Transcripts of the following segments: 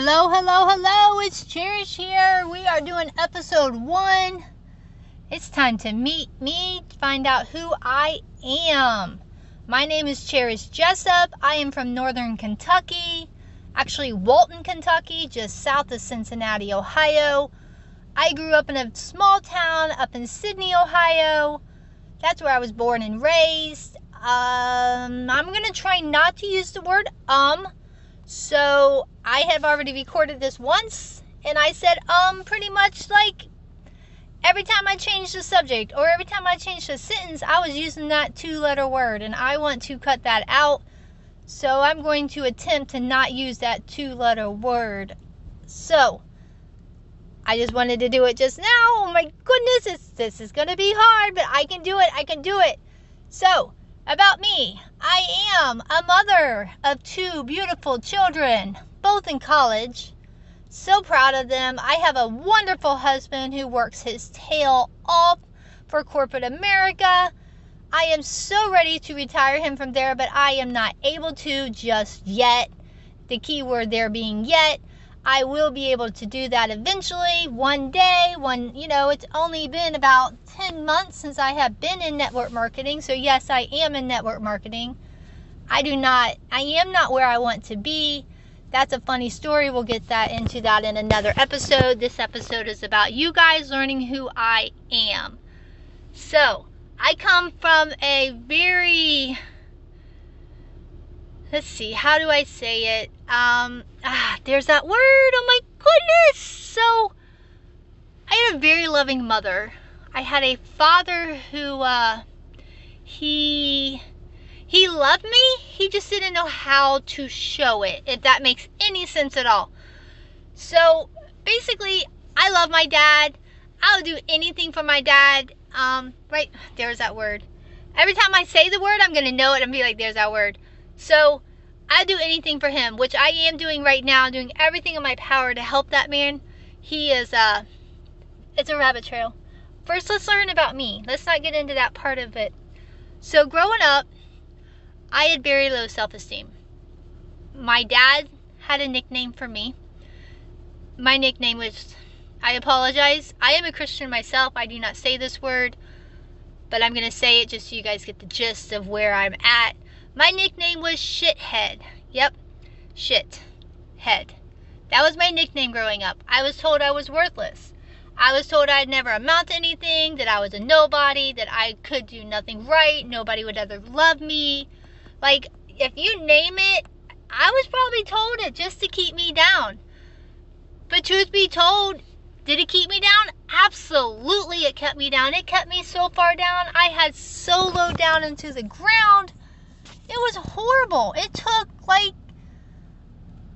Hello, hello, hello. It's Cherish here. We are doing episode one. It's time to meet me, find out who I am. My name is Cherish Jessup. I am from Northern Kentucky, actually, Walton, Kentucky, just south of Cincinnati, Ohio. I grew up in a small town up in Sidney, Ohio. That's where I was born and raised. Um, I'm going to try not to use the word um so I have already recorded this once, and I said um pretty much like every time I changed the subject or every time I changed the sentence, I was using that two letter word, and I want to cut that out. So I'm going to attempt to not use that two letter word. So I just wanted to do it just now. Oh my goodness, this is going to be hard, but I can do it. I can do it. So, about me, I am a mother of two beautiful children, both in college. So proud of them. I have a wonderful husband who works his tail off for corporate America. I am so ready to retire him from there, but I am not able to just yet. The key word there being yet. I will be able to do that eventually, one day. One, you know, it's only been about 10 months since I have been in network marketing. So, yes, I am in network marketing. I do not, I am not where I want to be. That's a funny story. We'll get that into that in another episode. This episode is about you guys learning who I am. So, I come from a very let's see, how do I say it? Um, ah, there's that word. Oh my goodness. So, I had a very loving mother. I had a father who, uh, he, he loved me. He just didn't know how to show it, if that makes any sense at all. So, basically, I love my dad. I'll do anything for my dad. Um, right, there's that word. Every time I say the word, I'm to know it and be like, there's that word. So I do anything for him, which I am doing right now. I'm doing everything in my power to help that man. He is uh it's a rabbit trail. First let's learn about me. Let's not get into that part of it. So growing up, I had very low self-esteem. My dad had a nickname for me. My nickname was I apologize. I am a Christian myself. I do not say this word, but I'm going to say it just so you guys get the gist of where I'm at. My nickname was Shithead. Yep, shit. Head. That was my nickname growing up. I was told I was worthless. I was told I'd never amount to anything, that I was a nobody, that I could do nothing right, nobody would ever love me. Like, if you name it, I was probably told it just to keep me down. But truth be told, did it keep me down? Absolutely, it kept me down. It kept me so far down. I had so low down into the ground it was horrible. It took like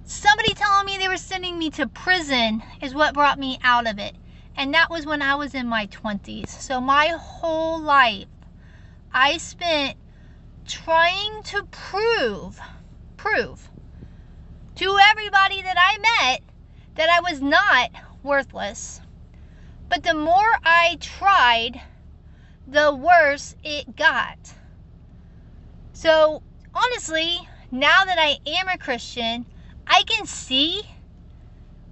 somebody telling me they were sending me to prison is what brought me out of it. And that was when I was in my 20s. So my whole life I spent trying to prove prove to everybody that I met that I was not worthless. But the more I tried, the worse it got. So, honestly, now that I am a Christian, I can see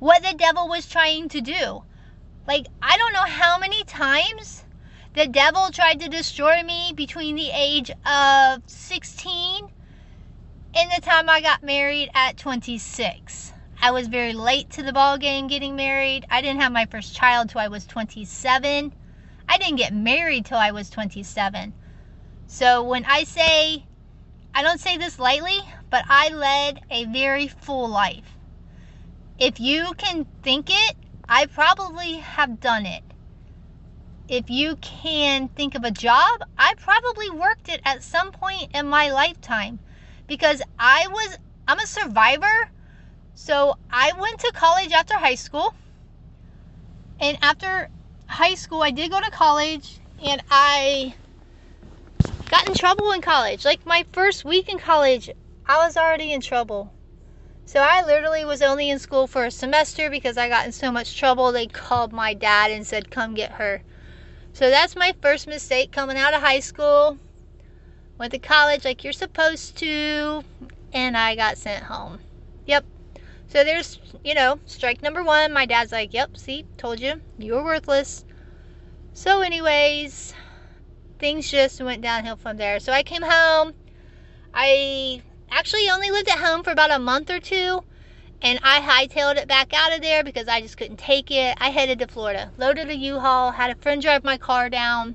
what the devil was trying to do. Like, I don't know how many times the devil tried to destroy me between the age of 16 and the time I got married at 26. I was very late to the ball game getting married. I didn't have my first child till I was 27. I didn't get married till I was 27. So when I say I don't say this lightly, but I led a very full life. If you can think it, I probably have done it. If you can think of a job, I probably worked it at some point in my lifetime because I was I'm a survivor. So I went to college after high school. And after high school, I did go to college and I got in trouble in college. Like my first week in college, I was already in trouble. So I literally was only in school for a semester because I got in so much trouble. They called my dad and said, "Come get her." So that's my first mistake coming out of high school. Went to college like you're supposed to, and I got sent home. Yep. So there's, you know, strike number one. My dad's like, yep, see, told you, you were worthless. So, anyways, things just went downhill from there. So I came home. I actually only lived at home for about a month or two. And I hightailed it back out of there because I just couldn't take it. I headed to Florida, loaded a U-Haul, had a friend drive my car down.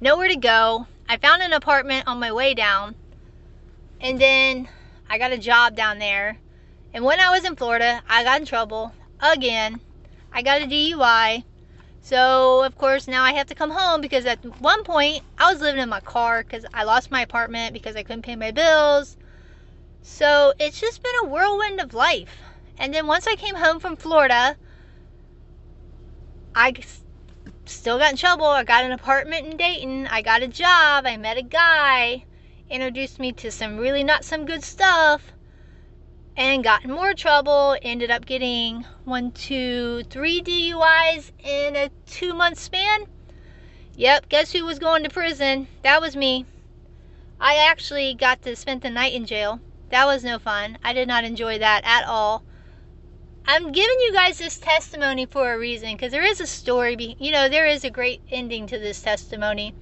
Nowhere to go. I found an apartment on my way down. And then I got a job down there and when I was in Florida, I got in trouble again. I got a DUI. So, of course, now I have to come home because at one point I was living in my car because I lost my apartment because I couldn't pay my bills. So, it's just been a whirlwind of life. And then once I came home from Florida, I still got in trouble. I got an apartment in Dayton. I got a job. I met a guy. Introduced me to some really not some good stuff and got in more trouble. Ended up getting one, two, three DUIs in a two month span. Yep, guess who was going to prison? That was me. I actually got to spend the night in jail. That was no fun. I did not enjoy that at all. I'm giving you guys this testimony for a reason because there is a story. Be- you know, there is a great ending to this testimony.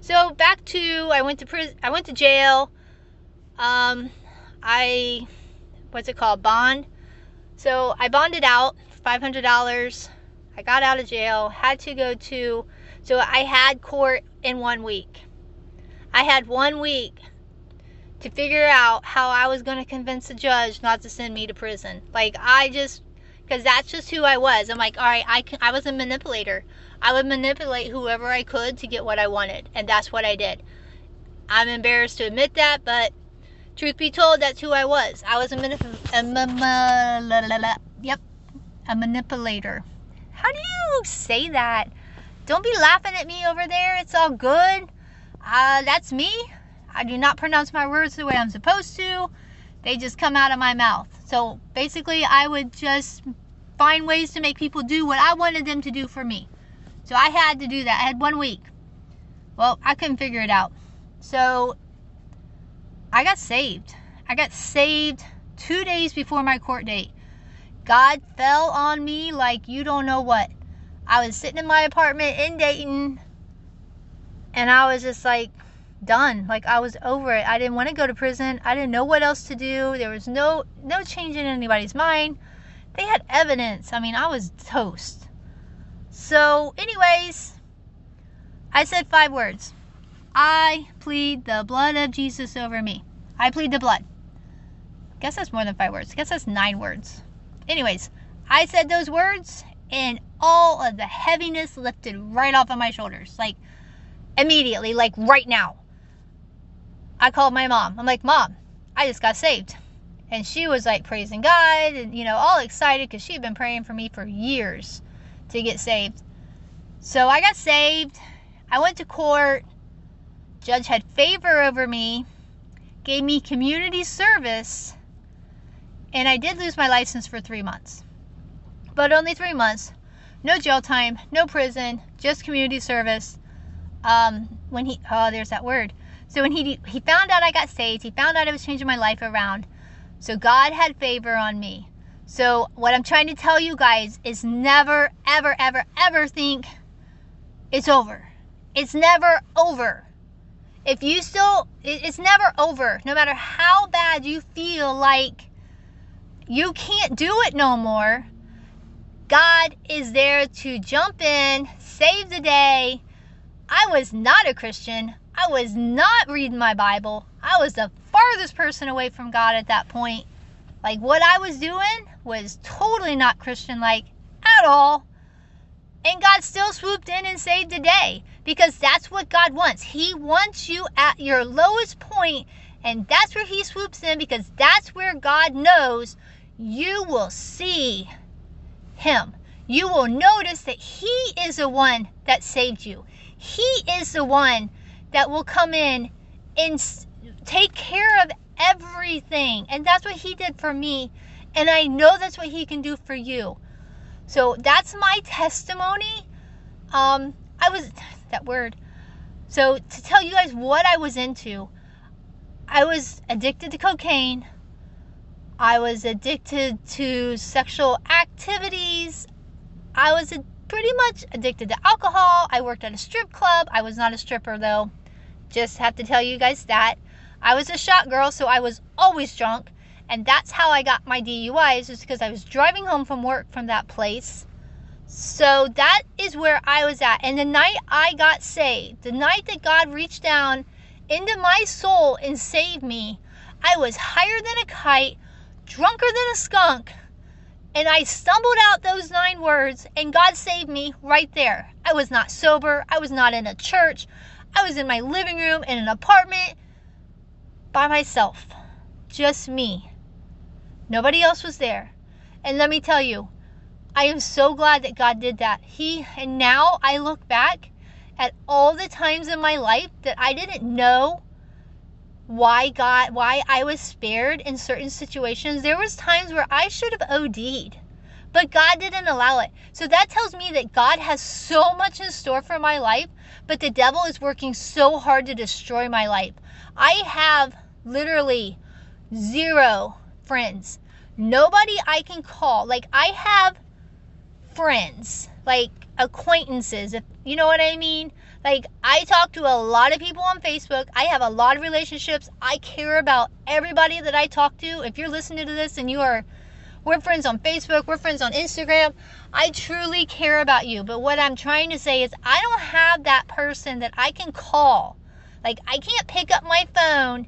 So back to I went to prison. I went to jail. Um, I what's it called bond. So i bonded out $500 i got out of jail had to go to so i had court in one week. I had one week to figure out how i was going to convince the judge not to send me to prison. Like i just because that's just who i was. I'm like all right I, can, I was a manipulator. I would manipulate whoever i could to get what i wanted and that's what i did. I'm embarrassed to admit that but Truth be told, that's who I was. I was a, manip- a ma- la, la, la, yep, a manipulator. How do you say that? Don't be laughing at me over there. It's all good. Uh, that's me. I do not pronounce my words the way I'm supposed to. They just come out of my mouth. So basically, I would just find ways to make people do what I wanted them to do for me. So I had to do that. I had one week. Well, I couldn't figure it out. So I got saved. I got saved two days before my court date. God fell on me like you don't know what. I was sitting in my apartment in Dayton and I was just like done. Like I was over it. I didn't want to go to prison. I didn't know what else to do. There was no no change in anybody's mind. They had evidence. I mean, I was toast. So, anyways, I said five words. I plead the blood of Jesus over me. I plead the blood. Guess that's more than five words. Guess that's nine words. Anyways, I said those words and all of the heaviness lifted right off of my shoulders. Like immediately, like right now. I called my mom. I'm like, Mom, I just got saved. And she was like praising God and, you know, all excited because she had been praying for me for years to get saved. So I got saved. I went to court. Judge had favor over me, gave me community service, and I did lose my license for three months. But only three months. No jail time, no prison, just community service. Um, when he, oh, there's that word. So when he he found out I got saved, he found out I was changing my life around. So God had favor on me. So what I'm trying to tell you guys is never, ever, ever, ever think it's over. It's never over if you still, it's never over. No matter how bad you feel like you can't do it no more, God is there to jump in, save the day. I was not a Christian. I was not reading my Bible. I was the farthest person away from God at that point. Like what I was doing was totally not Christian like at all. And God still swooped in and saved the day because that's what God wants. He wants you at your lowest point, and that's where He swoops in because that's where God knows you will see Him. You will notice that He is the one that saved you. He is the one that will come in and take care of everything. And that's what He did for me. And I know that's what He can do for you. So that's my testimony. Um, I was that word. So to tell you guys what I was into, I was addicted to cocaine. I was addicted to sexual activities. I was pretty much addicted to alcohol. I worked at a strip club. I was not a stripper though. Just have to tell you guys that. I was a shot girl, so I was always drunk. And that's how I got my DUIs, is because I was driving home from work from that place. So that is where I was at. And the night I got saved, the night that God reached down into my soul and saved me, I was higher than a kite, drunker than a skunk. And I stumbled out those nine words, and God saved me right there. I was not sober. I was not in a church. I was in my living room in an apartment by myself. Just me. Nobody else was there. And let me tell you, I am so glad that God did that. He and now I look back at all the times in my life that I didn't know why God why I was spared in certain situations. There was times where I should have OD'd. But God didn't allow it. So that tells me that God has so much in store for my life, but the devil is working so hard to destroy my life. I have literally zero friends. Nobody I can call. Like I have friends, like acquaintances, if you know what I mean. Like I talk to a lot of people on Facebook. I have a lot of relationships. I care about everybody that I talk to. If you're listening to this and you are we're friends on Facebook, we're friends on Instagram. I truly care about you. But what I'm trying to say is I don't have that person that I can call. Like I can't pick up my phone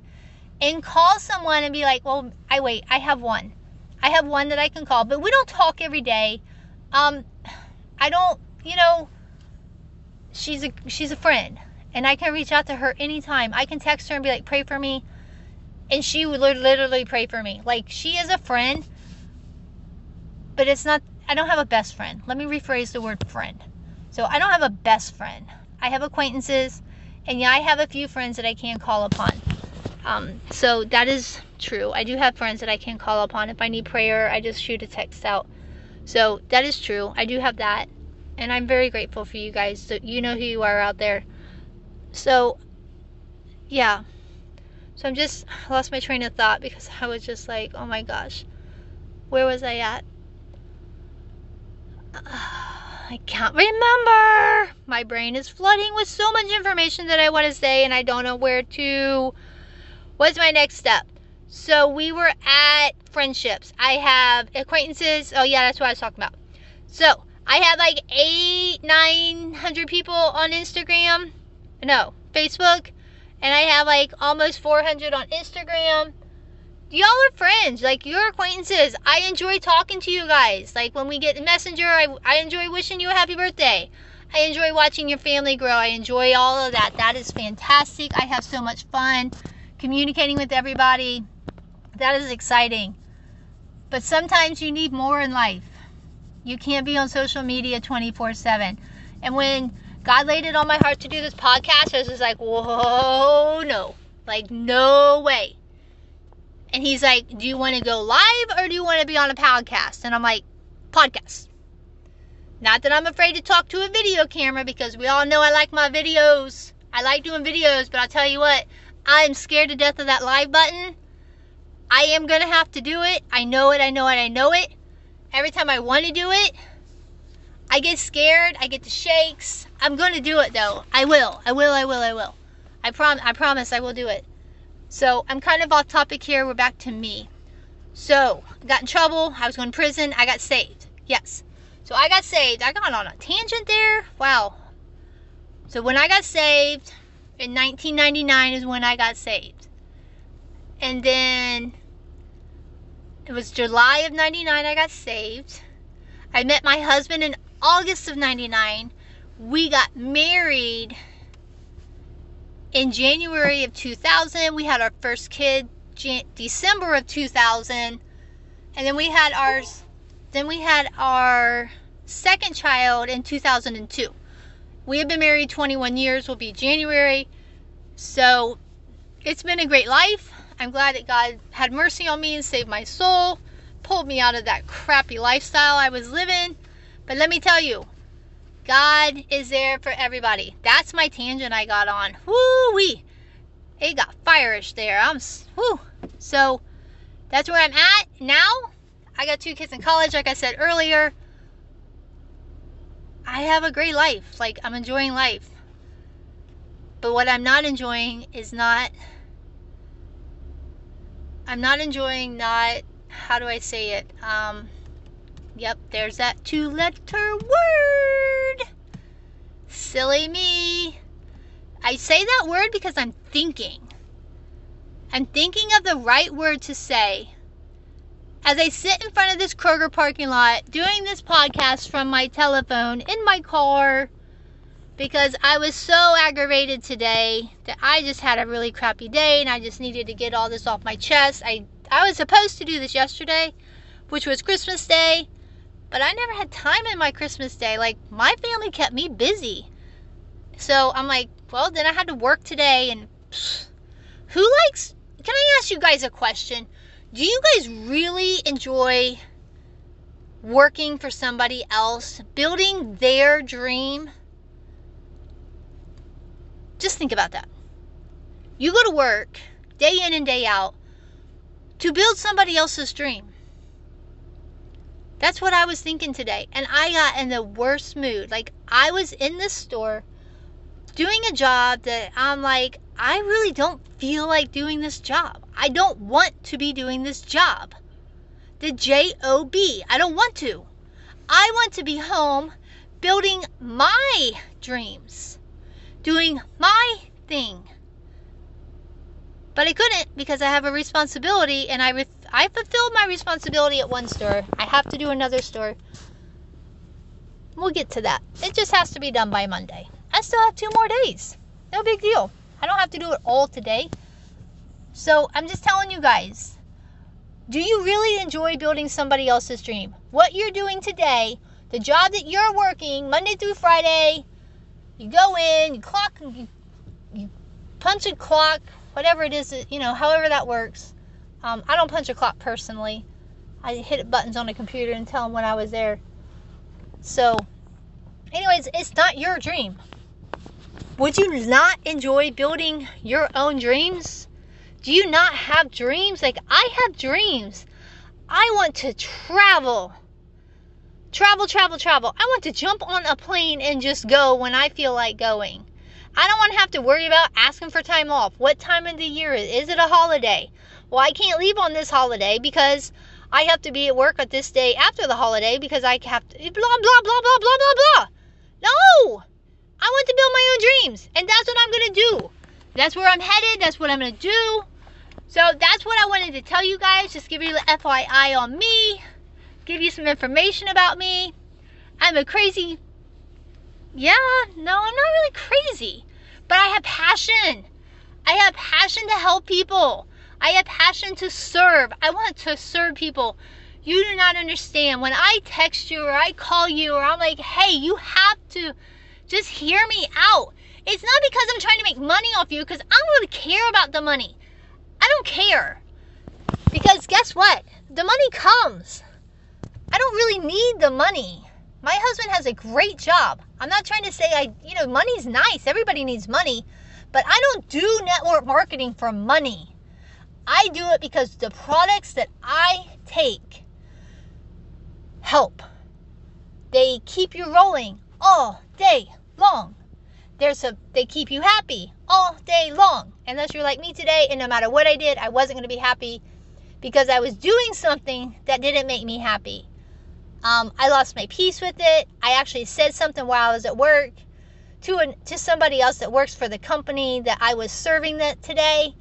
and call someone and be like, well, I wait, I have one. I have one that I can call, but we don't talk every day. Um, I don't, you know, she's a she's a friend, and I can reach out to her anytime. I can text her and be like, pray for me, and she would literally pray for me. Like she is a friend, but it's not. I don't have a best friend. Let me rephrase the word friend. So I don't have a best friend. I have acquaintances, and yeah, I have a few friends that I can call upon. Um, so that is true. I do have friends that I can call upon. If I need prayer, I just shoot a text out. So that is true. I do have that. And I'm very grateful for you guys. So you know who you are out there. So, yeah. So I'm just I lost my train of thought because I was just like, oh my gosh, where was I at? I can't remember. My brain is flooding with so much information that I want to say, and I don't know where to What's my next step? So we were at friendships. I have acquaintances. Oh yeah, that's what I was talking about. So I have like eight, nine hundred people on Instagram. No, Facebook. And I have like almost 400 on Instagram. Y'all are friends. Like, you're acquaintances. I enjoy talking to you guys. Like, when we get the messenger, I, I enjoy wishing you a happy birthday. I enjoy watching your family grow. I enjoy all of that. That is fantastic. I have so much fun communicating with everybody. That is exciting. But sometimes you need more in life. You can't be on social media 24 7. And when God laid it on my heart to do this podcast, I was just like, whoa, no. Like, no way. And he's like, do you want to go live or do you want to be on a podcast? And I'm like, podcast. Not that I'm afraid to talk to a video camera because we all know I like my videos. I like doing videos, but I'll tell you what, I'm scared to death of that live button. I am going to have to do it. I know it, I know it, I know it. Every time I want to do it, I get scared. I get the shakes. I'm going to do it though. I will. I will, I will, I will. I, prom- I promise I will do it. So I'm kind of off topic here. We're back to me. So, I got in trouble. I was going to prison. I got saved. Yes. So I got saved. I got on a tangent there. Wow. So when I got saved, in 1999 is when I got saved. And then it was July of 99 I got saved. I met my husband in August of 99. We got married in January of 2000. We had our first kid Jan- December of 2000. And then we had ours then we had our second child in 2002. We have been married 21 years, will be January. So it's been a great life. I'm glad that God had mercy on me and saved my soul, pulled me out of that crappy lifestyle I was living. But let me tell you, God is there for everybody. That's my tangent I got on. Woo wee. It got fireish there. I'm woo. So that's where I'm at now. I got two kids in college, like I said earlier. I have a great life. Like, I'm enjoying life. But what I'm not enjoying is not. I'm not enjoying not. How do I say it? Um, yep, there's that two letter word. Silly me. I say that word because I'm thinking. I'm thinking of the right word to say as I sit in front of this Kroger parking lot doing this podcast from my telephone in my car because I was so aggravated today that I just had a really crappy day and I just needed to get all this off my chest. I I was supposed to do this yesterday, which was Christmas Day, but I never had time in my Christmas Day. Like my family kept me busy. So I'm like, well, then I had to work today and pff, who likes Can I ask you guys a question? Do you guys really enjoy working for somebody else, building their dream? Just think about that. You go to work day in and day out to build somebody else's dream. That's what I was thinking today. And I got in the worst mood. Like, I was in the store doing a job that I'm like, I really don't feel like doing this job. I don't want to be doing this job. The J O B. I don't want to. I want to be home building my dreams, doing my thing. But I couldn't because I have a responsibility and I, re- I fulfilled my responsibility at one store. I have to do another store. We'll get to that. It just has to be done by Monday. I still have two more days. No big deal. I don't have to do it all today. So I'm just telling you guys do you really enjoy building somebody else's dream? What you're doing today, the job that you're working Monday through Friday, you go in, you clock, you, you punch a clock, whatever it is, you know, however that works. Um, I don't punch a clock personally. I hit buttons on a computer and tell them when I was there. So, anyways, it's not your dream. Would you not enjoy building your own dreams? Do you not have dreams? Like, I have dreams. I want to travel. Travel, travel, travel. I want to jump on a plane and just go when I feel like going. I don't want to have to worry about asking for time off. What time of the year is it? Is it a holiday? Well, I can't leave on this holiday because I have to be at work at this day after the holiday because I have to blah blah blah blah blah blah blah. No! I want to build my own dreams, and that's what I'm gonna do. That's where I'm headed. That's what I'm gonna do. So that's what I wanted to tell you guys. Just give you the FYI on me. Give you some information about me. I'm a crazy. Yeah, no, I'm not really crazy, but I have passion. I have passion to help people. I have passion to serve. I want to serve people. You do not understand. When I text you or I call you or I'm like, hey, you have to just hear me out. It's not because I'm trying to make money off you, because I don't really care about the money. I don't care. Because guess what? The money comes. I don't really need the money. My husband has a great job. I'm not trying to say I, you know, money's nice. Everybody needs money. But I don't do network marketing for money. I do it because the products that I take help. They keep you rolling all day long. There's a they keep you happy all day long. Unless you're like me today and no matter what I did, I wasn't going to be happy because I was doing something that didn't make me happy. Um, I lost my peace with it. I actually said something while I was at work to an, to somebody else that works for the company that I was serving that today.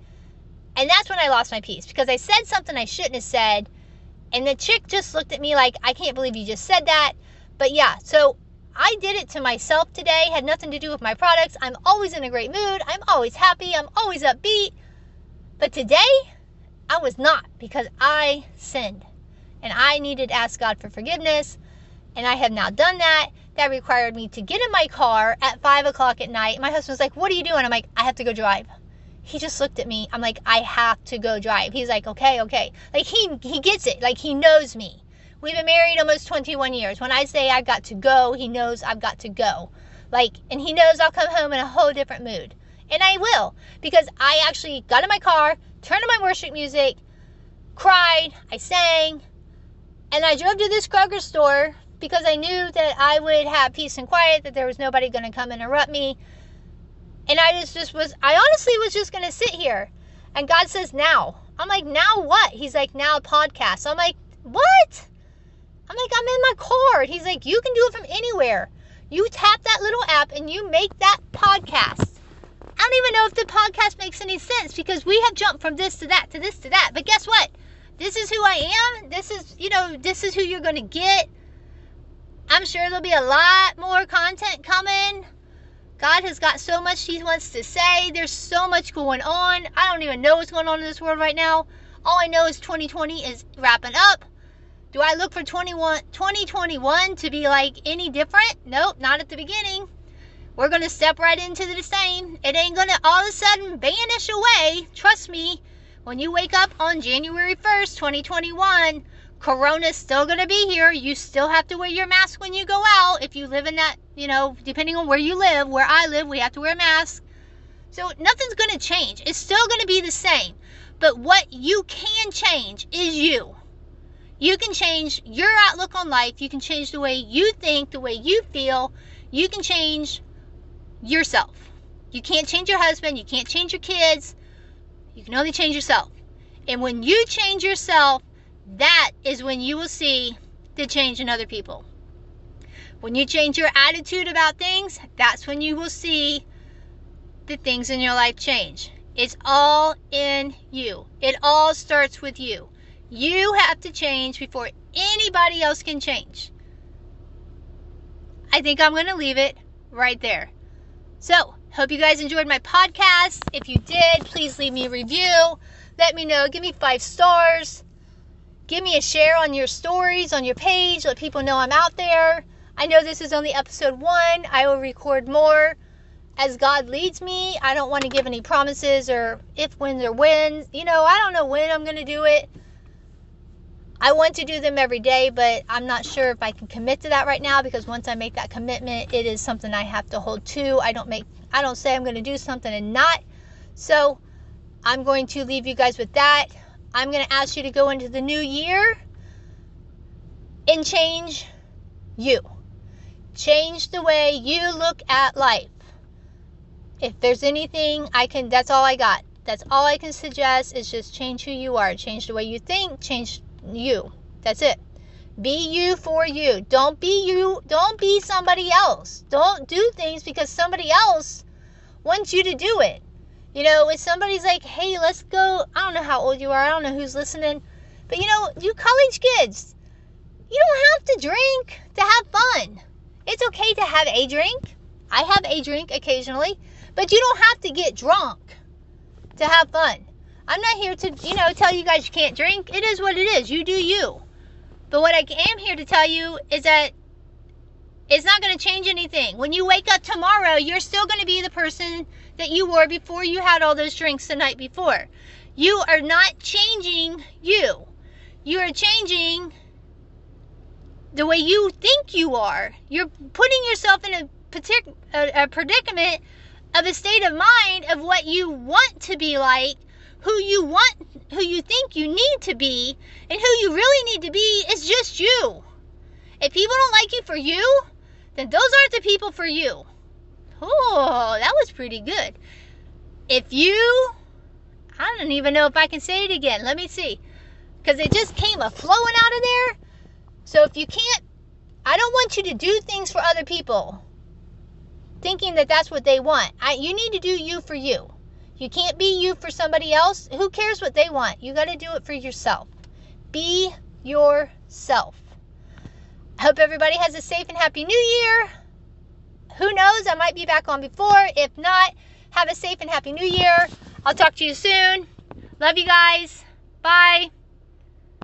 And that's when I lost my peace because I said something I shouldn't have said. And the chick just looked at me like, I can't believe you just said that. But yeah, so I did it to myself today, had nothing to do with my products. I'm always in a great mood. I'm always happy. I'm always upbeat. But today, I was not because I sinned. And I needed to ask God for forgiveness. And I have now done that. That required me to get in my car at 5 o'clock at night. My husband was like, What are you doing? I'm like, I have to go drive. He just looked at me. I'm like, I have to go drive. He's like, Okay, okay. Like, he, he gets it. Like, he knows me. We've been married almost 21 years. When I say I've got to go, he knows I've got to go. Like, and he knows I'll come home in a whole different mood. And I will, because I actually got in my car, turned on my worship music, cried, I sang, and I drove to this Kroger store because I knew that I would have peace and quiet, that there was nobody going to come interrupt me. And I just, just was, I honestly was just going to sit here. And God says, now. I'm like, now what? He's like, now podcast. I'm like, what? I'm like, I'm in my car. He's like, you can do it from anywhere. You tap that little app and you make that podcast. I don't even know if the podcast makes any sense because we have jumped from this to that to this to that. But guess what? This is who I am. This is, you know, this is who you're going to get. I'm sure there'll be a lot more content coming. God has got so much He wants to say. There's so much going on. I don't even know what's going on in this world right now. All I know is 2020 is wrapping up. Do I look for 21, 2021 to be like any different? Nope, not at the beginning. We're going to step right into the same. It ain't going to all of a sudden vanish away. Trust me, when you wake up on January 1st, 2021, Corona's still going to be here. You still have to wear your mask when you go out. If you live in that, you know, depending on where you live, where I live, we have to wear a mask. So nothing's going to change. It's still going to be the same. But what you can change is you. You can change your outlook on life. You can change the way you think, the way you feel. You can change yourself. You can't change your husband. You can't change your kids. You can only change yourself. And when you change yourself, that is when you will see the change in other people. When you change your attitude about things, that's when you will see the things in your life change. It's all in you. It all starts with you. You have to change before anybody else can change. I think I'm going to leave it right there. So, hope you guys enjoyed my podcast. If you did, please leave me a review. Let me know. Give me five stars. Give me a share on your stories, on your page. Let people know I'm out there. I know this is only episode one. I will record more as God leads me. I don't want to give any promises or if, when, or when. You know, I don't know when I'm going to do it. I want to do them every day, but I'm not sure if I can commit to that right now because once I make that commitment, it is something I have to hold to. I don't make I don't say I'm going to do something and not. So, I'm going to leave you guys with that. I'm going to ask you to go into the new year and change you. Change the way you look at life. If there's anything I can that's all I got. That's all I can suggest is just change who you are. Change the way you think, change you. That's it. Be you for you. Don't be you. Don't be somebody else. Don't do things because somebody else wants you to do it. You know, if somebody's like, hey, let's go, I don't know how old you are, I don't know who's listening, but you know, you college kids, you don't have to drink to have fun. It's okay to have a drink. I have a drink occasionally, but you don't have to get drunk to have fun. I'm not here to, you know, tell you guys you can't drink. It is what it is. You do you. But what I am here to tell you is that it's not going to change anything. When you wake up tomorrow, you're still going to be the person that you were before you had all those drinks the night before. You are not changing you. You are changing the way you think you are. You're putting yourself in a, partic- a, a predicament of a state of mind of what you want to be like who you want, who you think you need to be, and who you really need to be is just you. If people don't like you for you, then those aren't the people for you. Oh, that was pretty good. If you, I don't even know if I can say it again. Let me see. Because it just came a flowing out of there. So if you can't, I don't want you to do things for other people thinking that that's what they want. I, you need to do you for you. You can't be you for somebody else. Who cares what they want? You got to do it for yourself. Be yourself. I hope everybody has a safe and happy new year. Who knows? I might be back on before. If not, have a safe and happy new year. I'll talk to you soon. Love you guys. Bye.